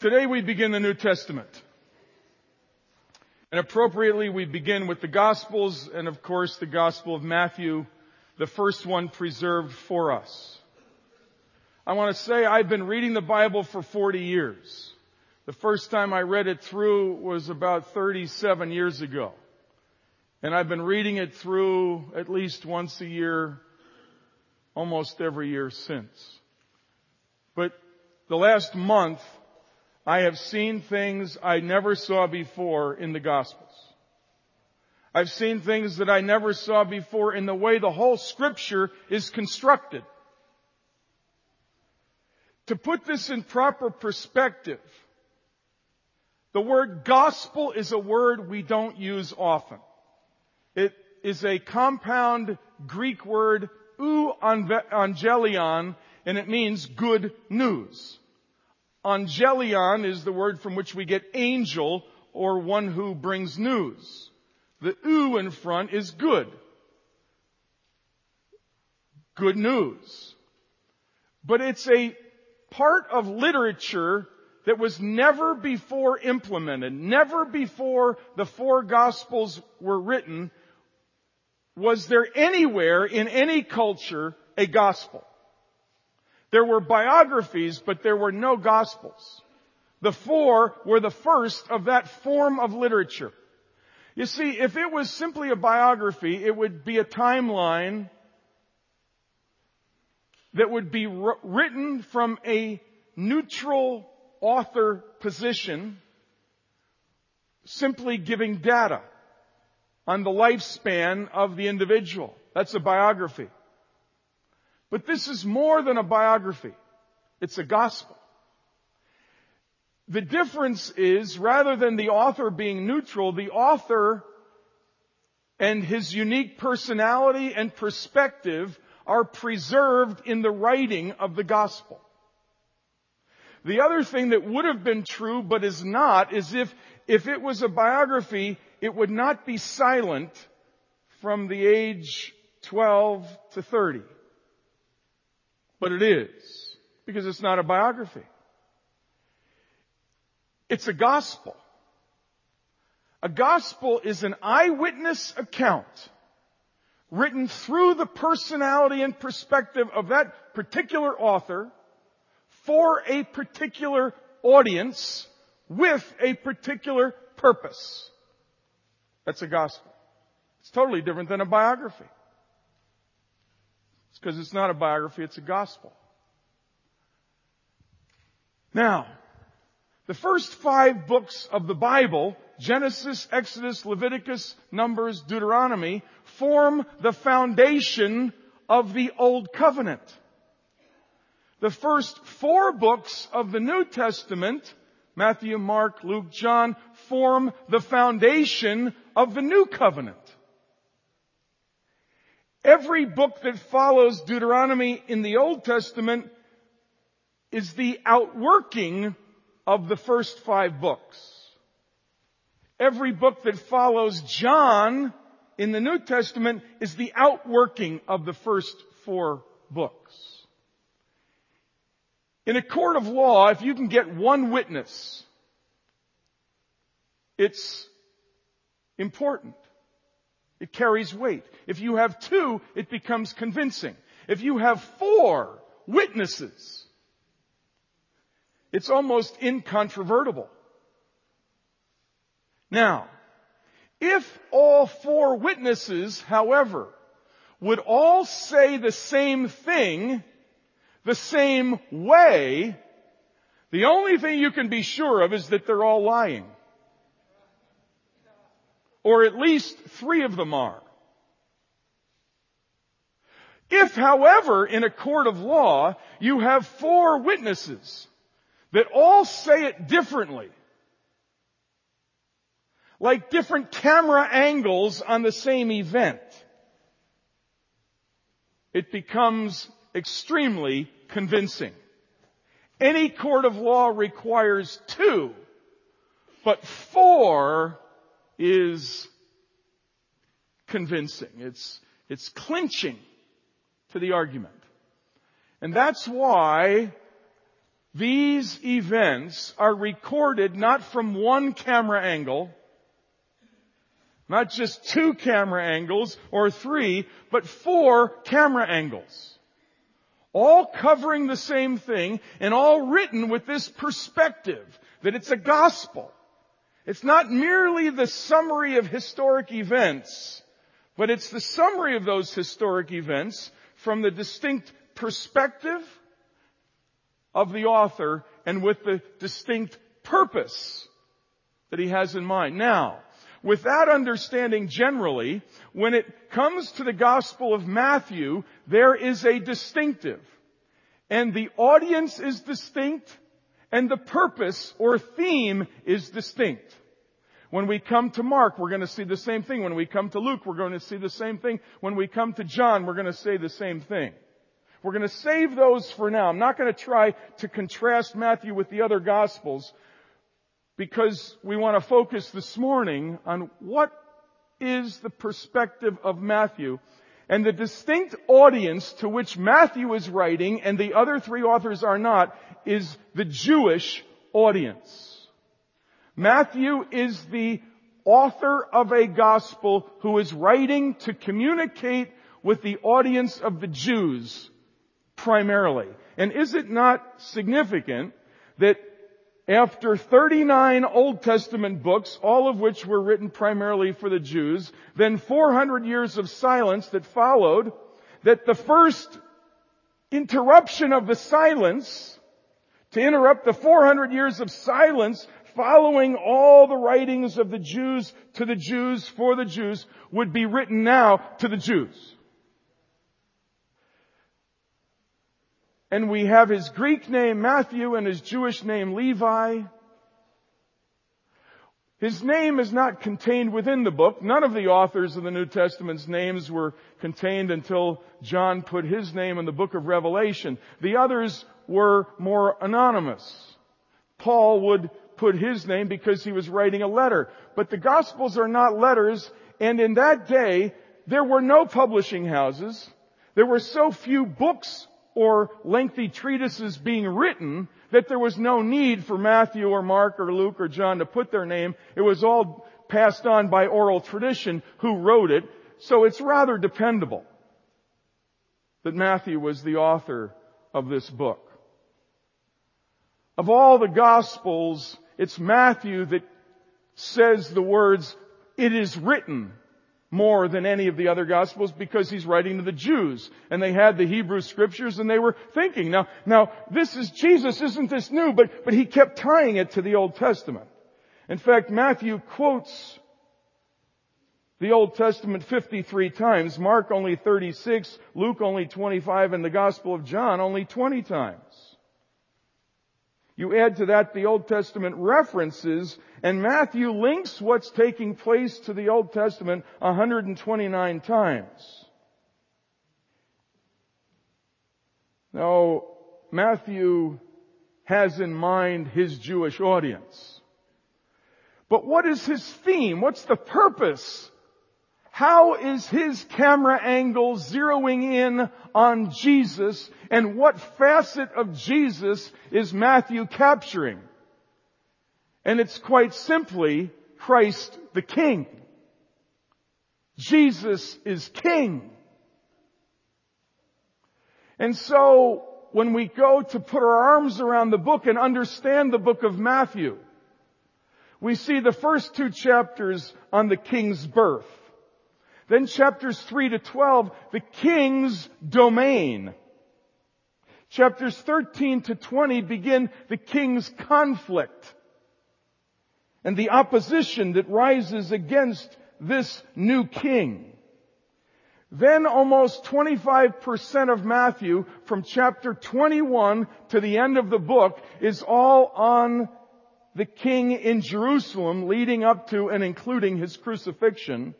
Today we begin the New Testament. And appropriately we begin with the Gospels and of course the Gospel of Matthew, the first one preserved for us. I want to say I've been reading the Bible for 40 years. The first time I read it through was about 37 years ago. And I've been reading it through at least once a year, almost every year since. But the last month, I have seen things I never saw before in the Gospels. I've seen things that I never saw before in the way the whole scripture is constructed. To put this in proper perspective, the word gospel is a word we don't use often. It is a compound Greek word, euangelion, and it means good news. Angelion is the word from which we get angel or one who brings news. The u in front is good. Good news. But it's a part of literature that was never before implemented, never before the four gospels were written, was there anywhere in any culture a gospel. There were biographies, but there were no gospels. The four were the first of that form of literature. You see, if it was simply a biography, it would be a timeline that would be written from a neutral author position, simply giving data on the lifespan of the individual. That's a biography. But this is more than a biography. It's a gospel. The difference is rather than the author being neutral, the author and his unique personality and perspective are preserved in the writing of the gospel. The other thing that would have been true but is not is if, if it was a biography, it would not be silent from the age 12 to 30. But it is, because it's not a biography. It's a gospel. A gospel is an eyewitness account written through the personality and perspective of that particular author for a particular audience with a particular purpose. That's a gospel. It's totally different than a biography. It's because it's not a biography, it's a gospel. Now, the first five books of the Bible, Genesis, Exodus, Leviticus, Numbers, Deuteronomy, form the foundation of the Old Covenant. The first four books of the New Testament, Matthew, Mark, Luke, John, form the foundation of the New Covenant. Every book that follows Deuteronomy in the Old Testament is the outworking of the first five books. Every book that follows John in the New Testament is the outworking of the first four books. In a court of law, if you can get one witness, it's important. It carries weight. If you have two, it becomes convincing. If you have four witnesses, it's almost incontrovertible. Now, if all four witnesses, however, would all say the same thing, the same way, the only thing you can be sure of is that they're all lying. Or at least three of them are. If, however, in a court of law, you have four witnesses that all say it differently, like different camera angles on the same event, it becomes extremely convincing. Any court of law requires two, but four is convincing. It's, it's clinching to the argument. And that's why these events are recorded not from one camera angle, not just two camera angles or three, but four camera angles. All covering the same thing and all written with this perspective that it's a gospel. It's not merely the summary of historic events, but it's the summary of those historic events from the distinct perspective of the author and with the distinct purpose that he has in mind. Now, with that understanding generally, when it comes to the Gospel of Matthew, there is a distinctive. And the audience is distinct, and the purpose or theme is distinct. When we come to Mark, we're going to see the same thing. When we come to Luke, we're going to see the same thing. When we come to John, we're going to say the same thing. We're going to save those for now. I'm not going to try to contrast Matthew with the other Gospels because we want to focus this morning on what is the perspective of Matthew and the distinct audience to which Matthew is writing and the other three authors are not is the Jewish audience. Matthew is the author of a gospel who is writing to communicate with the audience of the Jews primarily. And is it not significant that after 39 Old Testament books, all of which were written primarily for the Jews, then 400 years of silence that followed, that the first interruption of the silence, to interrupt the 400 years of silence following all the writings of the Jews to the Jews for the Jews, would be written now to the Jews. And we have his Greek name Matthew and his Jewish name Levi. His name is not contained within the book. None of the authors of the New Testament's names were contained until John put his name in the book of Revelation. The others were more anonymous. Paul would put his name because he was writing a letter. But the Gospels are not letters, and in that day, there were no publishing houses. There were so few books or lengthy treatises being written that there was no need for Matthew or Mark or Luke or John to put their name. It was all passed on by oral tradition who wrote it. So it's rather dependable that Matthew was the author of this book. Of all the gospels, it's Matthew that says the words, it is written more than any of the other gospels because he's writing to the Jews. And they had the Hebrew scriptures and they were thinking. Now now this is Jesus isn't this new but but he kept tying it to the Old Testament. In fact Matthew quotes the Old Testament 53 times Mark only 36 Luke only 25 and the Gospel of John only 20 times you add to that the Old Testament references, and Matthew links what's taking place to the Old Testament 129 times. Now, Matthew has in mind his Jewish audience. But what is his theme? What's the purpose how is his camera angle zeroing in on Jesus and what facet of Jesus is Matthew capturing? And it's quite simply Christ the King. Jesus is King. And so when we go to put our arms around the book and understand the book of Matthew, we see the first two chapters on the King's birth. Then chapters 3 to 12, the king's domain. Chapters 13 to 20 begin the king's conflict and the opposition that rises against this new king. Then almost 25% of Matthew from chapter 21 to the end of the book is all on the king in Jerusalem leading up to and including his crucifixion.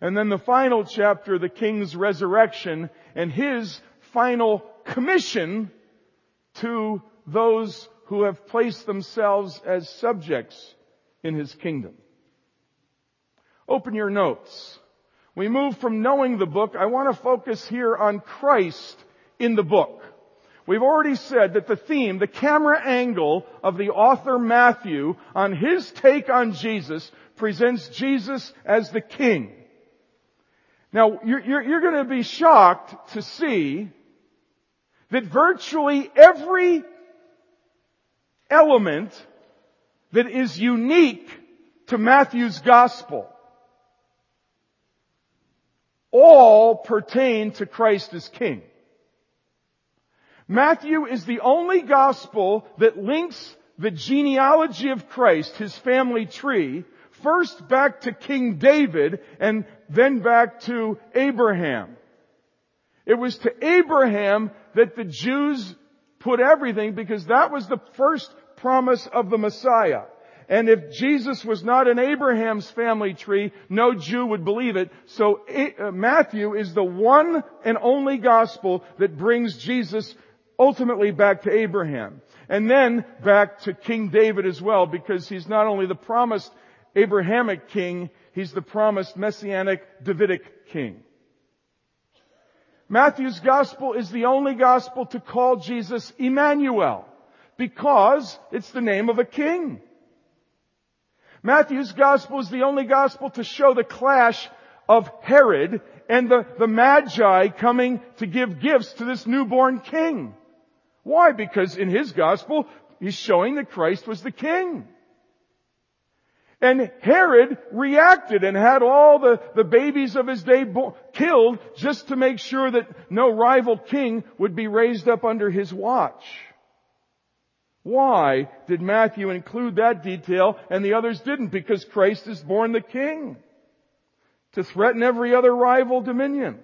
And then the final chapter, the king's resurrection and his final commission to those who have placed themselves as subjects in his kingdom. Open your notes. We move from knowing the book. I want to focus here on Christ in the book. We've already said that the theme, the camera angle of the author Matthew on his take on Jesus presents Jesus as the king. Now, you're, you're, you're going to be shocked to see that virtually every element that is unique to Matthew's gospel all pertain to Christ as king. Matthew is the only gospel that links the genealogy of Christ, his family tree, first back to King David and then back to Abraham. It was to Abraham that the Jews put everything because that was the first promise of the Messiah. And if Jesus was not in Abraham's family tree, no Jew would believe it. So uh, Matthew is the one and only gospel that brings Jesus ultimately back to Abraham. And then back to King David as well, because he's not only the promised Abrahamic king, he's the promised messianic Davidic king. Matthew's gospel is the only gospel to call Jesus Emmanuel, because it's the name of a king. Matthew's gospel is the only gospel to show the clash of Herod and the, the Magi coming to give gifts to this newborn king. Why? Because in his gospel, he's showing that Christ was the king. And Herod reacted and had all the, the babies of his day bo- killed just to make sure that no rival king would be raised up under his watch. Why did Matthew include that detail and the others didn't? Because Christ is born the king to threaten every other rival dominion.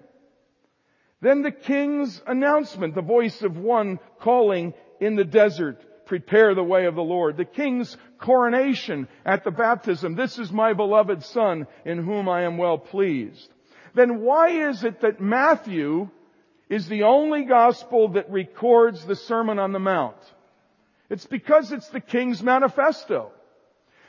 Then the king's announcement, the voice of one calling in the desert, prepare the way of the Lord. The king's coronation at the baptism, this is my beloved son in whom I am well pleased. Then why is it that Matthew is the only gospel that records the Sermon on the Mount? It's because it's the king's manifesto.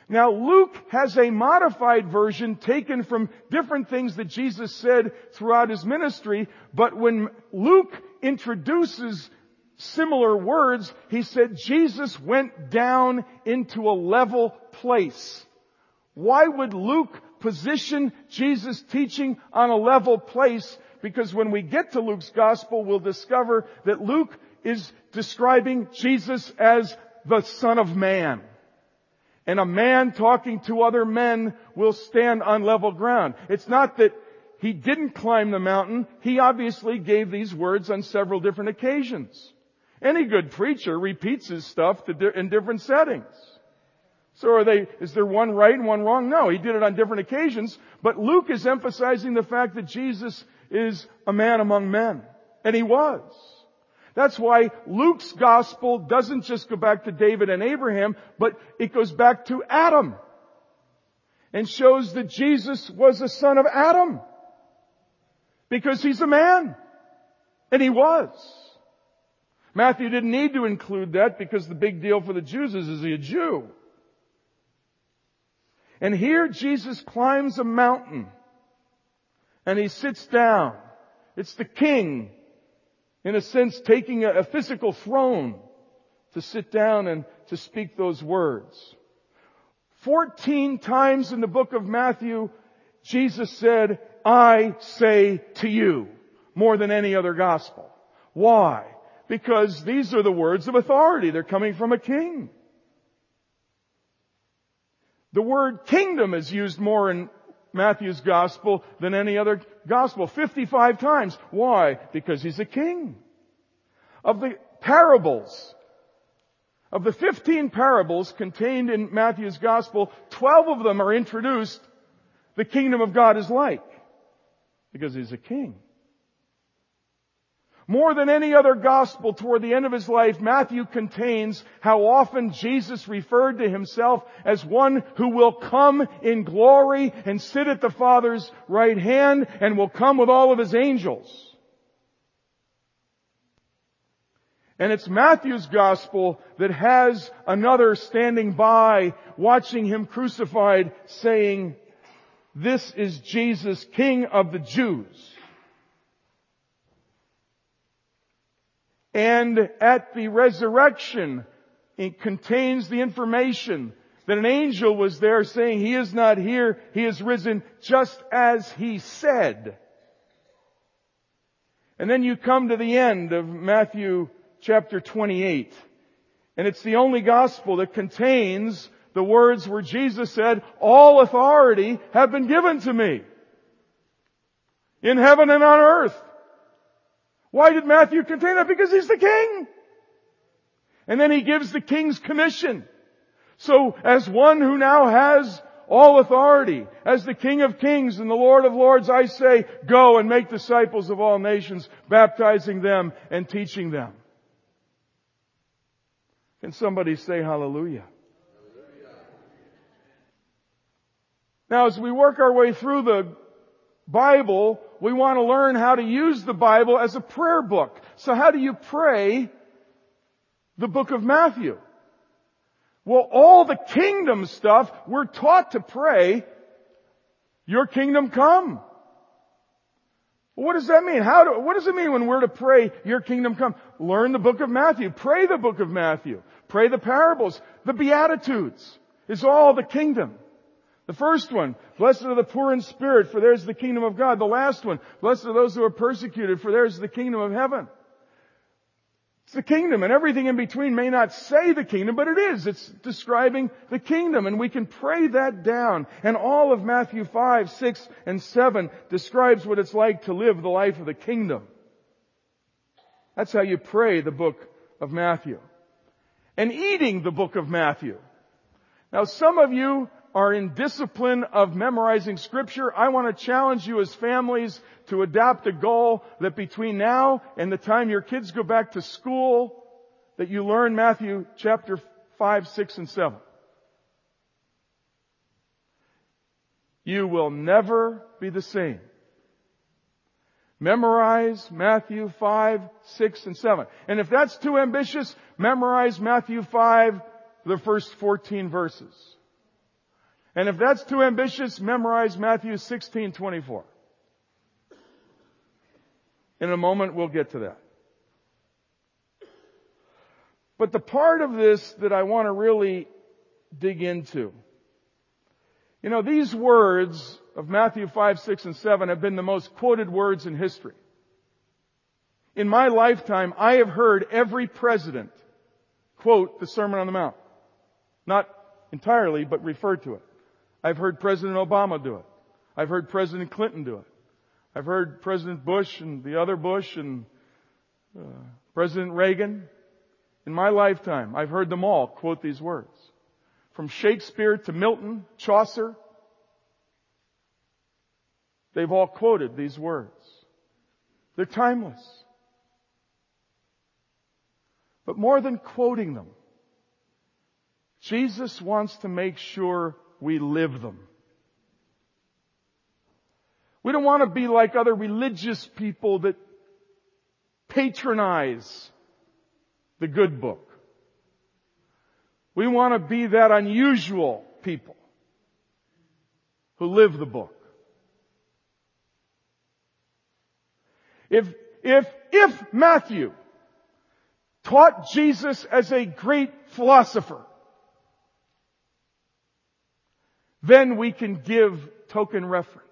Now Luke has a modified version taken from different things that Jesus said throughout his ministry, but when Luke introduces similar words, he said Jesus went down into a level place. Why would Luke position Jesus teaching on a level place? Because when we get to Luke's gospel, we'll discover that Luke is describing Jesus as the Son of Man. And a man talking to other men will stand on level ground. It's not that he didn't climb the mountain. He obviously gave these words on several different occasions. Any good preacher repeats his stuff in different settings. So are they, is there one right and one wrong? No, he did it on different occasions, but Luke is emphasizing the fact that Jesus is a man among men. And he was. That's why Luke's gospel doesn't just go back to David and Abraham, but it goes back to Adam. And shows that Jesus was a son of Adam. Because he's a man. And he was. Matthew didn't need to include that because the big deal for the Jews is, is he a Jew? And here Jesus climbs a mountain and he sits down. It's the king in a sense, taking a, a physical throne to sit down and to speak those words. Fourteen times in the book of Matthew, Jesus said, I say to you, more than any other gospel. Why? Because these are the words of authority. They're coming from a king. The word kingdom is used more in Matthew's gospel than any other gospel. 55 times. Why? Because he's a king. Of the parables, of the 15 parables contained in Matthew's gospel, 12 of them are introduced, the kingdom of God is like. Because he's a king. More than any other gospel toward the end of his life, Matthew contains how often Jesus referred to himself as one who will come in glory and sit at the Father's right hand and will come with all of his angels. And it's Matthew's gospel that has another standing by, watching him crucified, saying, this is Jesus, King of the Jews. And at the resurrection, it contains the information that an angel was there saying, He is not here, He is risen just as He said. And then you come to the end of Matthew chapter 28. And it's the only gospel that contains the words where Jesus said, all authority have been given to me. In heaven and on earth. Why did Matthew contain that? Because he's the king. And then he gives the king's commission. So as one who now has all authority, as the King of Kings and the Lord of Lords, I say, go and make disciples of all nations, baptizing them and teaching them. Can somebody say hallelujah? Now as we work our way through the Bible, we want to learn how to use the Bible as a prayer book. So how do you pray the book of Matthew? Well, all the kingdom stuff, we're taught to pray, your kingdom come. what does that mean? How do, what does it mean when we're to pray, your kingdom come? Learn the book of Matthew. Pray the book of Matthew. Pray the parables. The Beatitudes is all the kingdom. The first one, blessed are the poor in spirit, for theirs is the kingdom of God. The last one, blessed are those who are persecuted, for theirs is the kingdom of heaven. It's the kingdom and everything in between may not say the kingdom, but it is. It's describing the kingdom and we can pray that down. And all of Matthew 5, 6, and 7 describes what it's like to live the life of the kingdom. That's how you pray the book of Matthew. And eating the book of Matthew. Now some of you are in discipline of memorizing scripture, I want to challenge you as families to adopt a goal that between now and the time your kids go back to school, that you learn Matthew chapter 5, 6, and 7. You will never be the same. Memorize Matthew 5, 6, and 7. And if that's too ambitious, memorize Matthew 5, the first 14 verses. And if that's too ambitious, memorize Matthew 16, 24. In a moment, we'll get to that. But the part of this that I want to really dig into, you know, these words of Matthew 5, 6, and 7 have been the most quoted words in history. In my lifetime, I have heard every president quote the Sermon on the Mount. Not entirely, but refer to it. I've heard President Obama do it. I've heard President Clinton do it. I've heard President Bush and the other Bush and uh, President Reagan. In my lifetime, I've heard them all quote these words. From Shakespeare to Milton, Chaucer, they've all quoted these words. They're timeless. But more than quoting them, Jesus wants to make sure we live them. We don't want to be like other religious people that patronize the good book. We want to be that unusual people who live the book. If, if, if Matthew taught Jesus as a great philosopher, then we can give token reference.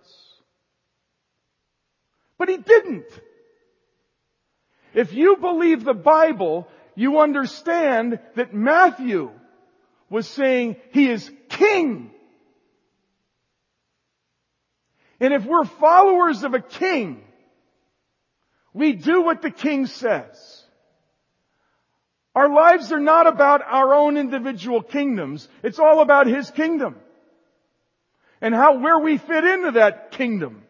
But he didn't. If you believe the Bible, you understand that Matthew was saying he is king. And if we're followers of a king, we do what the king says. Our lives are not about our own individual kingdoms. It's all about his kingdom and how, where we fit into that kingdom.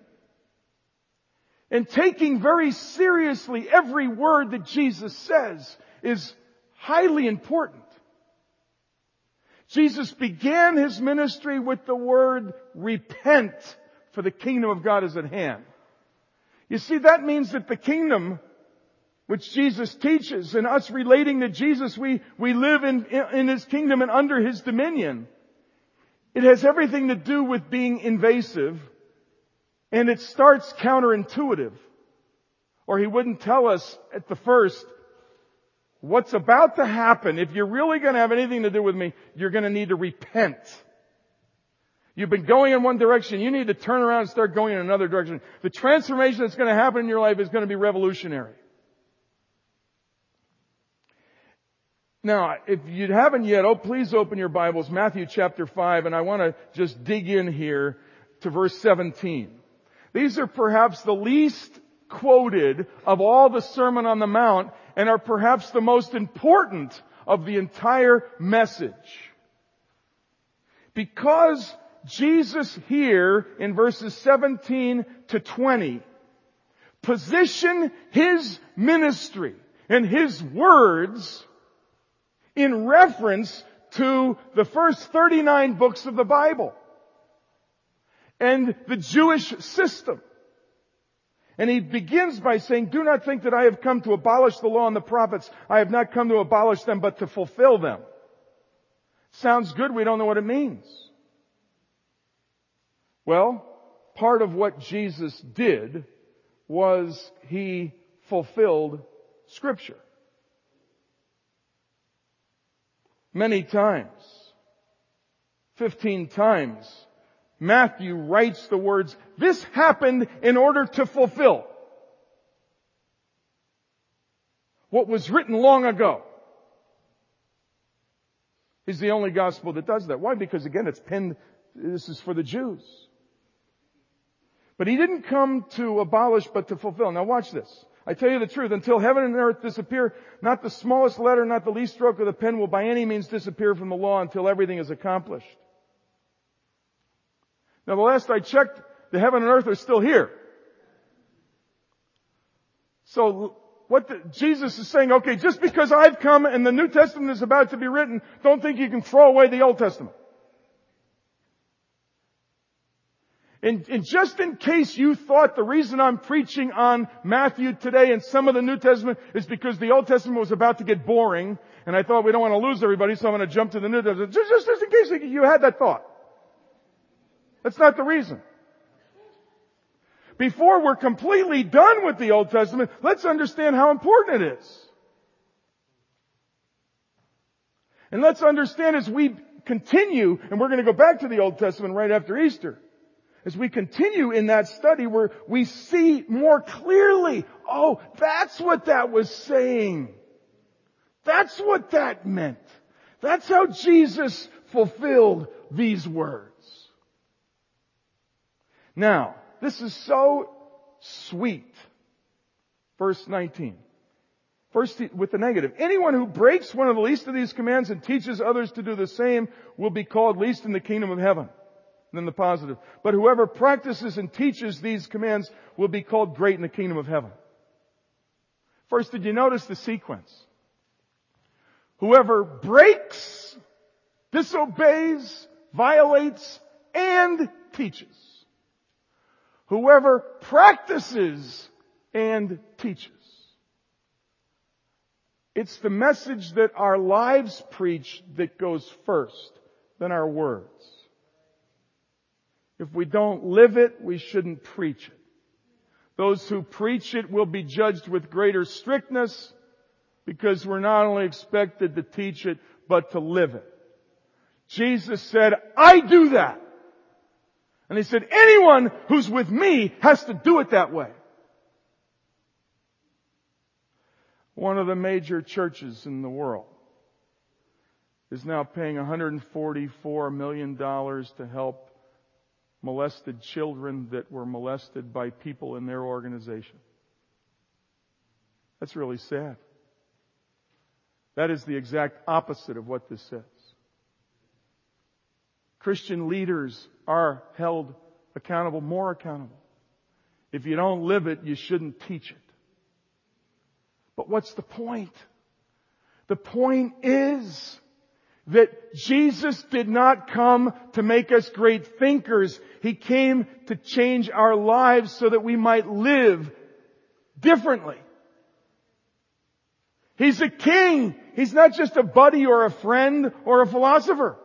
And taking very seriously every word that Jesus says is highly important. Jesus began his ministry with the word repent for the kingdom of God is at hand. You see, that means that the kingdom which Jesus teaches and us relating to Jesus, we, we live in, in his kingdom and under his dominion. It has everything to do with being invasive and it starts counterintuitive. Or he wouldn't tell us at the first what's about to happen, if you're really going to have anything to do with me, you're going to need to repent. You've been going in one direction. You need to turn around and start going in another direction. The transformation that's going to happen in your life is going to be revolutionary. Now, if you haven't yet, oh, please open your Bibles, Matthew chapter 5, and I want to just dig in here to verse 17. These are perhaps the least quoted of all the Sermon on the Mount and are perhaps the most important of the entire message. Because Jesus here in verses 17 to 20 position His ministry and His words in reference to the first 39 books of the Bible and the Jewish system. And he begins by saying, do not think that I have come to abolish the law and the prophets. I have not come to abolish them, but to fulfill them. Sounds good. We don't know what it means. Well, part of what Jesus did was he fulfilled scripture. Many times. Fifteen times. Matthew writes the words, this happened in order to fulfill what was written long ago. He's the only gospel that does that. Why? Because again, it's penned, this is for the Jews. But he didn't come to abolish, but to fulfill. Now watch this. I tell you the truth, until heaven and earth disappear, not the smallest letter, not the least stroke of the pen will by any means disappear from the law until everything is accomplished. Now the last I checked, the heaven and earth are still here. So what the, Jesus is saying, okay, just because I've come and the New Testament is about to be written, don't think you can throw away the Old Testament. And, and, just in case you thought the reason I'm preaching on Matthew today and some of the New Testament is because the Old Testament was about to get boring, and I thought we don't want to lose everybody, so I'm going to jump to the New Testament. Just, just, just in case you had that thought. That's not the reason. Before we're completely done with the Old Testament, let's understand how important it is. And let's understand as we continue, and we're going to go back to the Old Testament right after Easter, as we continue in that study where we see more clearly, oh, that's what that was saying. That's what that meant. That's how Jesus fulfilled these words. Now, this is so sweet. Verse 19. First, with the negative. Anyone who breaks one of the least of these commands and teaches others to do the same will be called least in the kingdom of heaven. Then the positive. But whoever practices and teaches these commands will be called great in the kingdom of heaven. First, did you notice the sequence? Whoever breaks, disobeys, violates, and teaches. Whoever practices and teaches. It's the message that our lives preach that goes first, then our words. If we don't live it, we shouldn't preach it. Those who preach it will be judged with greater strictness because we're not only expected to teach it, but to live it. Jesus said, I do that. And he said, anyone who's with me has to do it that way. One of the major churches in the world is now paying $144 million to help molested children that were molested by people in their organization. That's really sad. That is the exact opposite of what this says. Christian leaders are held accountable, more accountable. If you don't live it, you shouldn't teach it. But what's the point? The point is that Jesus did not come to make us great thinkers. He came to change our lives so that we might live differently. He's a king. He's not just a buddy or a friend or a philosopher.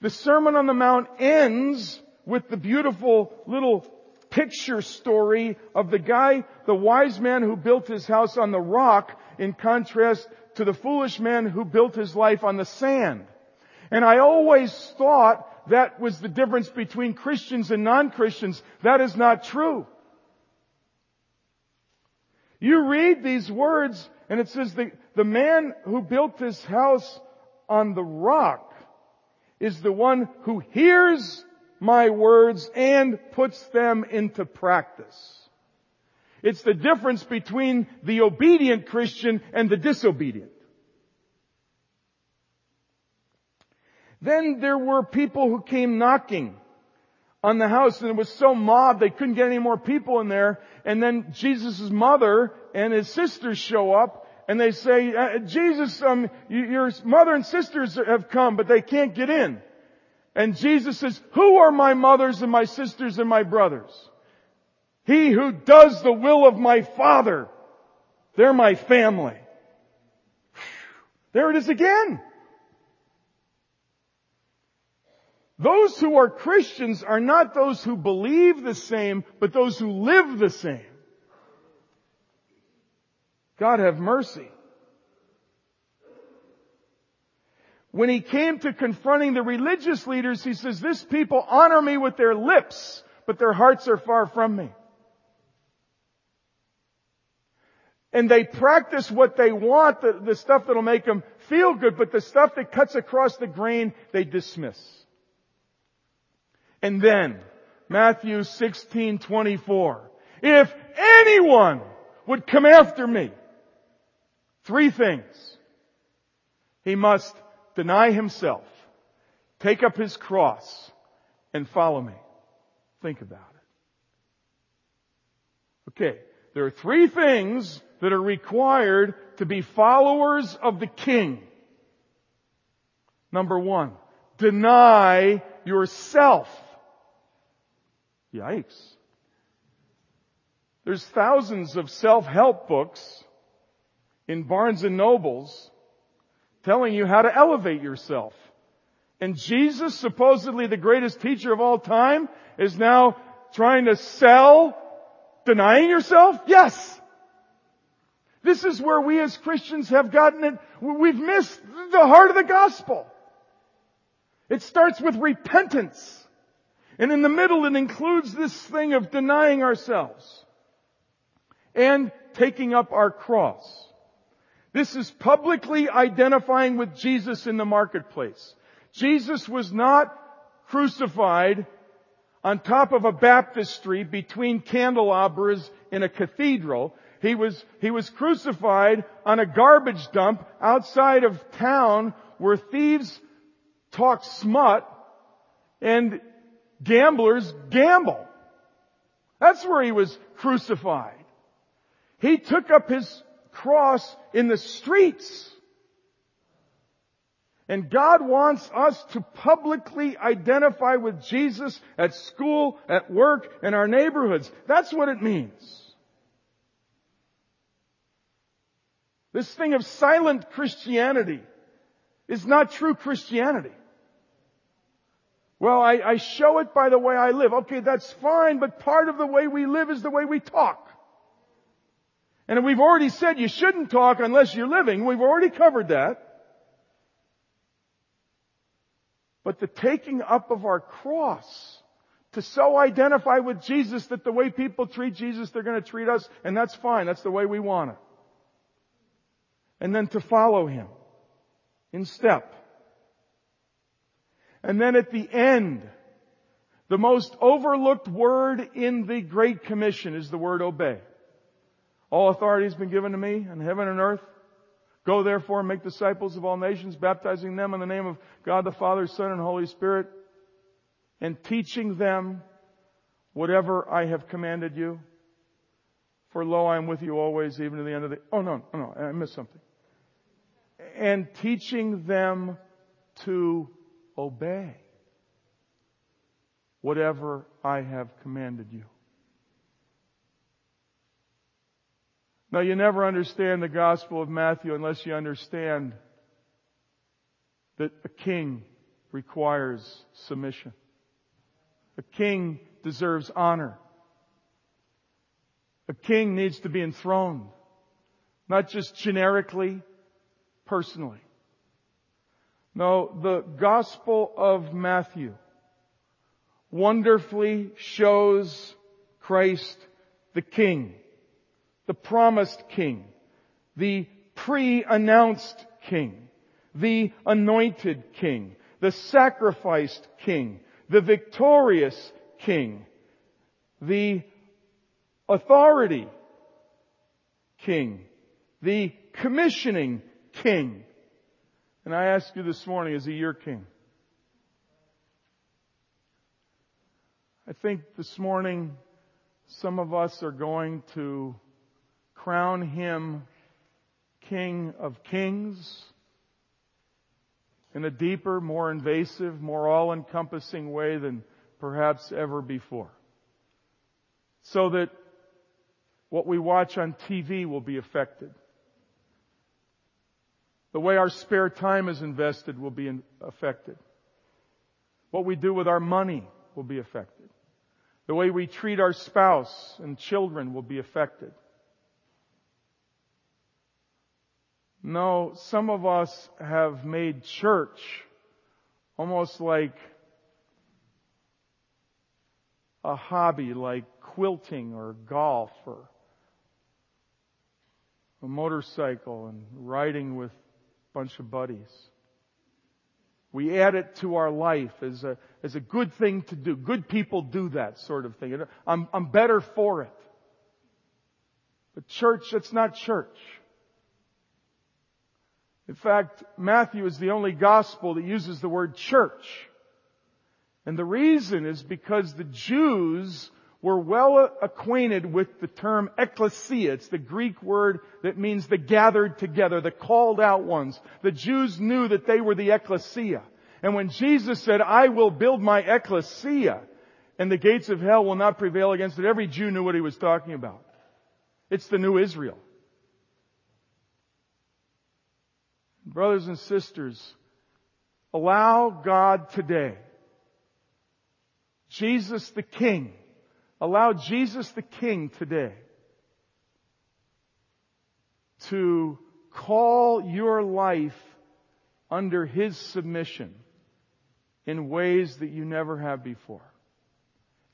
The Sermon on the Mount ends with the beautiful little picture story of the guy, the wise man who built his house on the rock in contrast to the foolish man who built his life on the sand. And I always thought that was the difference between Christians and non-Christians. That is not true. You read these words and it says the, the man who built this house on the rock is the one who hears my words and puts them into practice. It's the difference between the obedient Christian and the disobedient. Then there were people who came knocking on the house and it was so mobbed they couldn't get any more people in there. And then Jesus' mother and his sisters show up and they say, uh, Jesus, um, your mother and sisters have come, but they can't get in. And Jesus says, who are my mothers and my sisters and my brothers? He who does the will of my Father. They're my family. There it is again. Those who are Christians are not those who believe the same, but those who live the same. God have mercy. When he came to confronting the religious leaders, he says, this people honor me with their lips, but their hearts are far from me. And they practice what they want, the, the stuff that'll make them feel good, but the stuff that cuts across the grain, they dismiss. And then, Matthew 16, 24. If anyone would come after me, three things. He must deny himself, take up his cross, and follow me. Think about it. Okay, there are three things that are required to be followers of the King. Number one, deny yourself. Yikes. There's thousands of self-help books in Barnes and Nobles telling you how to elevate yourself. And Jesus, supposedly the greatest teacher of all time, is now trying to sell denying yourself? Yes. This is where we as Christians have gotten it. We've missed the heart of the gospel. It starts with repentance. And in the middle it includes this thing of denying ourselves and taking up our cross. This is publicly identifying with Jesus in the marketplace. Jesus was not crucified on top of a baptistry between candelabras in a cathedral. He was, he was crucified on a garbage dump outside of town where thieves talk smut and gamblers gamble. That's where he was crucified. He took up his cross in the streets. And God wants us to publicly identify with Jesus at school, at work, in our neighborhoods. That's what it means. This thing of silent Christianity is not true Christianity. Well, I, I, show it by the way I live. Okay, that's fine, but part of the way we live is the way we talk. And we've already said you shouldn't talk unless you're living. We've already covered that. But the taking up of our cross to so identify with Jesus that the way people treat Jesus, they're going to treat us, and that's fine. That's the way we want it. And then to follow Him in step. And then at the end, the most overlooked word in the Great Commission is the word obey. All authority has been given to me in heaven and earth. Go therefore and make disciples of all nations, baptizing them in the name of God the Father, Son, and Holy Spirit, and teaching them whatever I have commanded you. For lo, I am with you always, even to the end of the, oh no, no, no, I missed something. And teaching them to obey whatever I have commanded you. Now, you never understand the Gospel of Matthew unless you understand that a king requires submission. A king deserves honor. A king needs to be enthroned. Not just generically, personally. No, the Gospel of Matthew wonderfully shows Christ the King, the promised King, the pre-announced King, the anointed King, the sacrificed King, the victorious King, the authority King, the commissioning King. And I ask you this morning, is he your King? I think this morning some of us are going to crown him King of Kings in a deeper, more invasive, more all-encompassing way than perhaps ever before. So that what we watch on TV will be affected. The way our spare time is invested will be affected. What we do with our money will be affected. The way we treat our spouse and children will be affected. No, some of us have made church almost like a hobby like quilting or golf or a motorcycle and riding with bunch of buddies. We add it to our life as a, as a good thing to do. Good people do that sort of thing. I'm, I'm better for it. But church, that's not church. In fact, Matthew is the only gospel that uses the word church. And the reason is because the Jews were well acquainted with the term ecclesia. It's the Greek word that means the gathered together, the called out ones. The Jews knew that they were the ecclesia. And when Jesus said, I will build my ecclesia and the gates of hell will not prevail against it, every Jew knew what he was talking about. It's the new Israel. Brothers and sisters, allow God today, Jesus the King, allow Jesus the King today to call your life under His submission in ways that you never have before.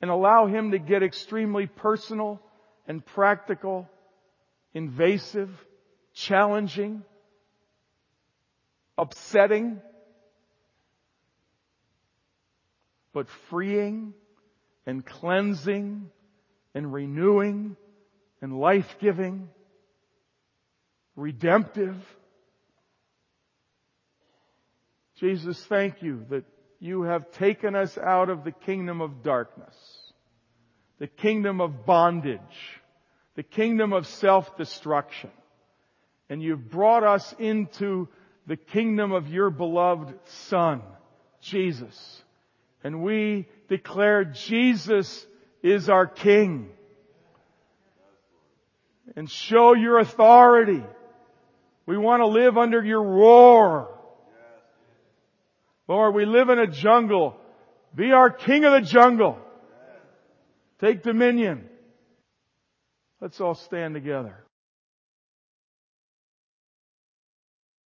And allow Him to get extremely personal and practical, invasive, challenging, upsetting, but freeing and cleansing and renewing and life-giving, redemptive. Jesus, thank you that you have taken us out of the kingdom of darkness, the kingdom of bondage, the kingdom of self-destruction, and you've brought us into the kingdom of your beloved Son, Jesus. And we declare Jesus is our King. And show your authority. We want to live under your roar. Lord, we live in a jungle. Be our King of the jungle. Take dominion. Let's all stand together.